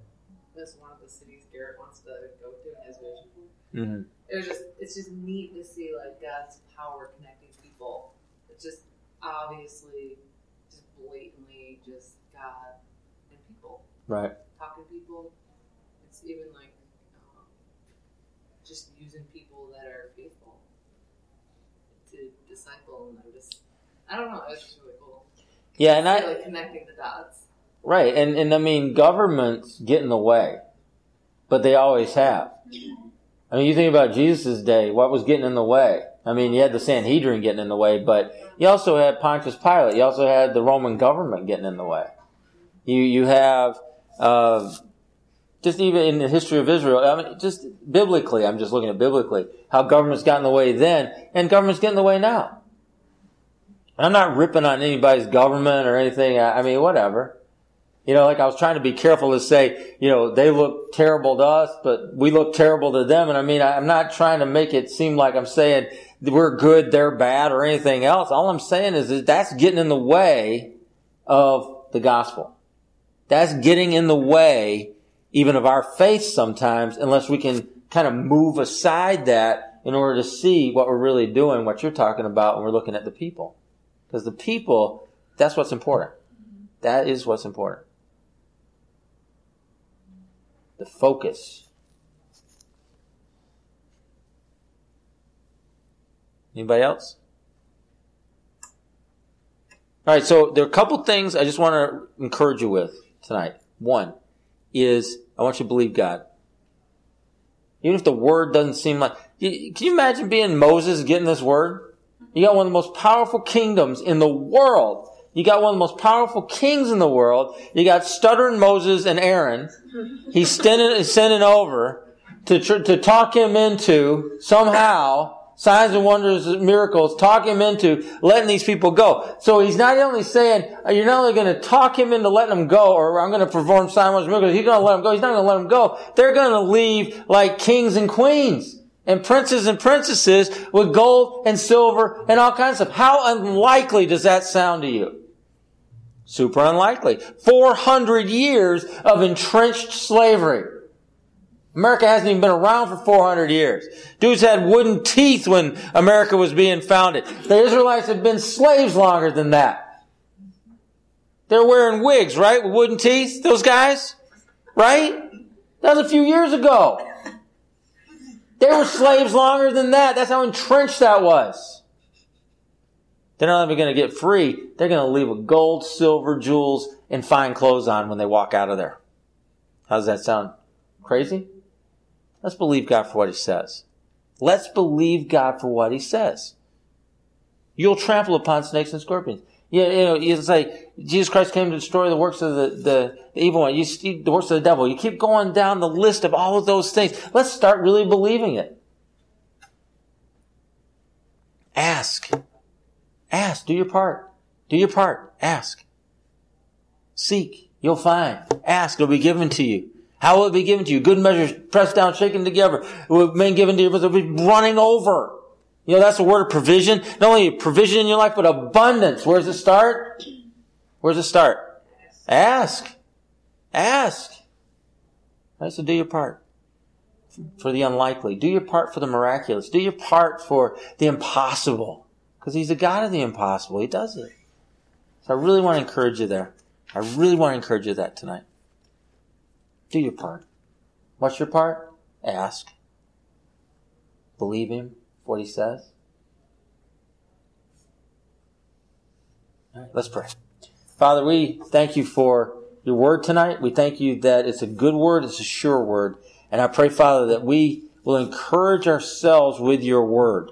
that's one of the cities Garrett wants to go to in his vision. hmm It was just it's just neat to see like God's power connecting people. It's just obviously just blatantly just God and people. right. talking to people. It's even like um, just using people that are faithful to disciple, and I'm just I don't know. It's just really cool. Yeah, and I like connecting the dots. right, and and I mean, governments get in the way, but they always have. I mean, you think about Jesus' day, what was getting in the way? I mean, you had the Sanhedrin getting in the way, but you also had Pontius Pilate. You also had the Roman government getting in the way. You you have uh, just even in the history of Israel. I mean, just biblically, I'm just looking at biblically how governments got in the way then, and governments get in the way now. I'm not ripping on anybody's government or anything. I I mean, whatever. You know, like I was trying to be careful to say, you know, they look terrible to us, but we look terrible to them. And I mean, I'm not trying to make it seem like I'm saying we're good, they're bad, or anything else. All I'm saying is that that's getting in the way of the gospel. That's getting in the way even of our faith sometimes, unless we can kind of move aside that in order to see what we're really doing, what you're talking about when we're looking at the people. Because the people, that's what's important. That is what's important. The focus. Anybody else? All right, so there are a couple things I just want to encourage you with tonight. One is I want you to believe God. Even if the word doesn't seem like, can you imagine being Moses getting this word? You got one of the most powerful kingdoms in the world. You got one of the most powerful kings in the world. You got stuttering Moses and Aaron. He's sending, sending over to, to talk him into somehow signs and wonders, miracles, talk him into letting these people go. So he's not only saying, uh, you're not only going to talk him into letting them go, or I'm going to perform signs and wonders, miracles, he's going to let them go. He's not going to let them go. They're going to leave like kings and queens and princes and princesses with gold and silver and all kinds of stuff. How unlikely does that sound to you? Super unlikely. 400 years of entrenched slavery. America hasn't even been around for 400 years. Dudes had wooden teeth when America was being founded. The Israelites have been slaves longer than that. They're wearing wigs, right? With wooden teeth, those guys? Right? That was a few years ago. They were slaves longer than that. That's how entrenched that was. They're not even going to get free. They're going to leave with gold, silver, jewels, and fine clothes on when they walk out of there. How does that sound? Crazy? Let's believe God for what He says. Let's believe God for what He says. You'll trample upon snakes and scorpions. Yeah, you know, it's like Jesus Christ came to destroy the works of the, the, the evil one. You see the works of the devil. You keep going down the list of all of those things. Let's start really believing it. Ask. Ask. Do your part. Do your part. Ask. Seek. You'll find. Ask. It'll be given to you. How will it be given to you? Good measures, pressed down, shaken together. Will be given to you, it'll be running over. You know, that's the word of provision. Not only provision in your life, but abundance. Where does it start? Where does it start? Ask. Ask. Right, so do your part for the unlikely. Do your part for the miraculous. Do your part for the impossible. Because He's the God of the impossible. He does it. So I really want to encourage you there. I really want to encourage you that tonight. Do your part. What's your part? Ask. Believe Him what he says? All right, let's pray. Father, we thank you for your word tonight. We thank you that it's a good word, it's a sure word. And I pray, Father, that we will encourage ourselves with your word.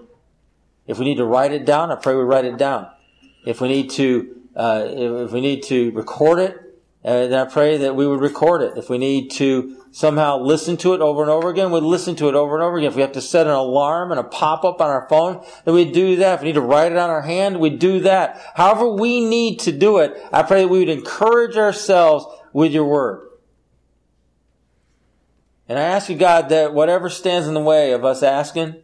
If we need to write it down, I pray we write it down. If we need to, uh, if we need to record it, uh, then I pray that we would record it. If we need to somehow listen to it over and over again, we'd listen to it over and over again. If we have to set an alarm and a pop-up on our phone, then we'd do that. If we need to write it on our hand, we'd do that. However we need to do it, I pray that we would encourage ourselves with your word. And I ask you, God, that whatever stands in the way of us asking,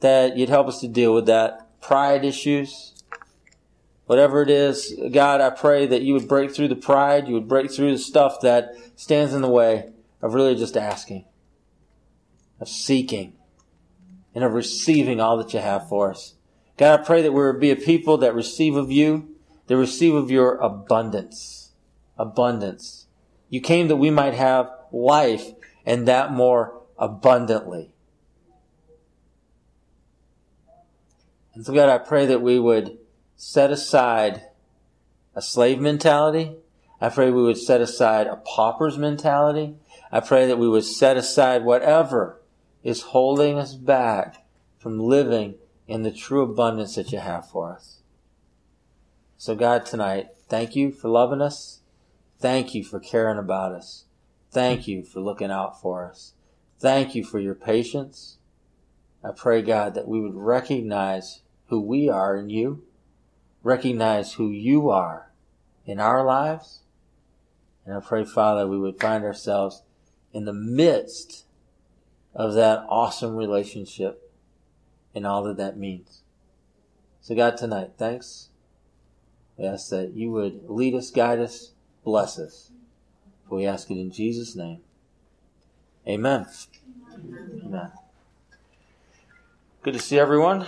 that you'd help us to deal with that. Pride issues, whatever it is, God, I pray that you would break through the pride, you would break through the stuff that stands in the way, of really just asking, of seeking, and of receiving all that you have for us. God, I pray that we would be a people that receive of you, that receive of your abundance. Abundance. You came that we might have life and that more abundantly. And so God, I pray that we would set aside a slave mentality. I pray we would set aside a pauper's mentality. I pray that we would set aside whatever is holding us back from living in the true abundance that you have for us. So, God, tonight, thank you for loving us. Thank you for caring about us. Thank you for looking out for us. Thank you for your patience. I pray, God, that we would recognize who we are in you, recognize who you are in our lives. And I pray, Father, we would find ourselves in the midst of that awesome relationship and all that that means. So God, tonight, thanks. We ask that you would lead us, guide us, bless us. We ask it in Jesus' name. Amen. Amen. Good to see everyone.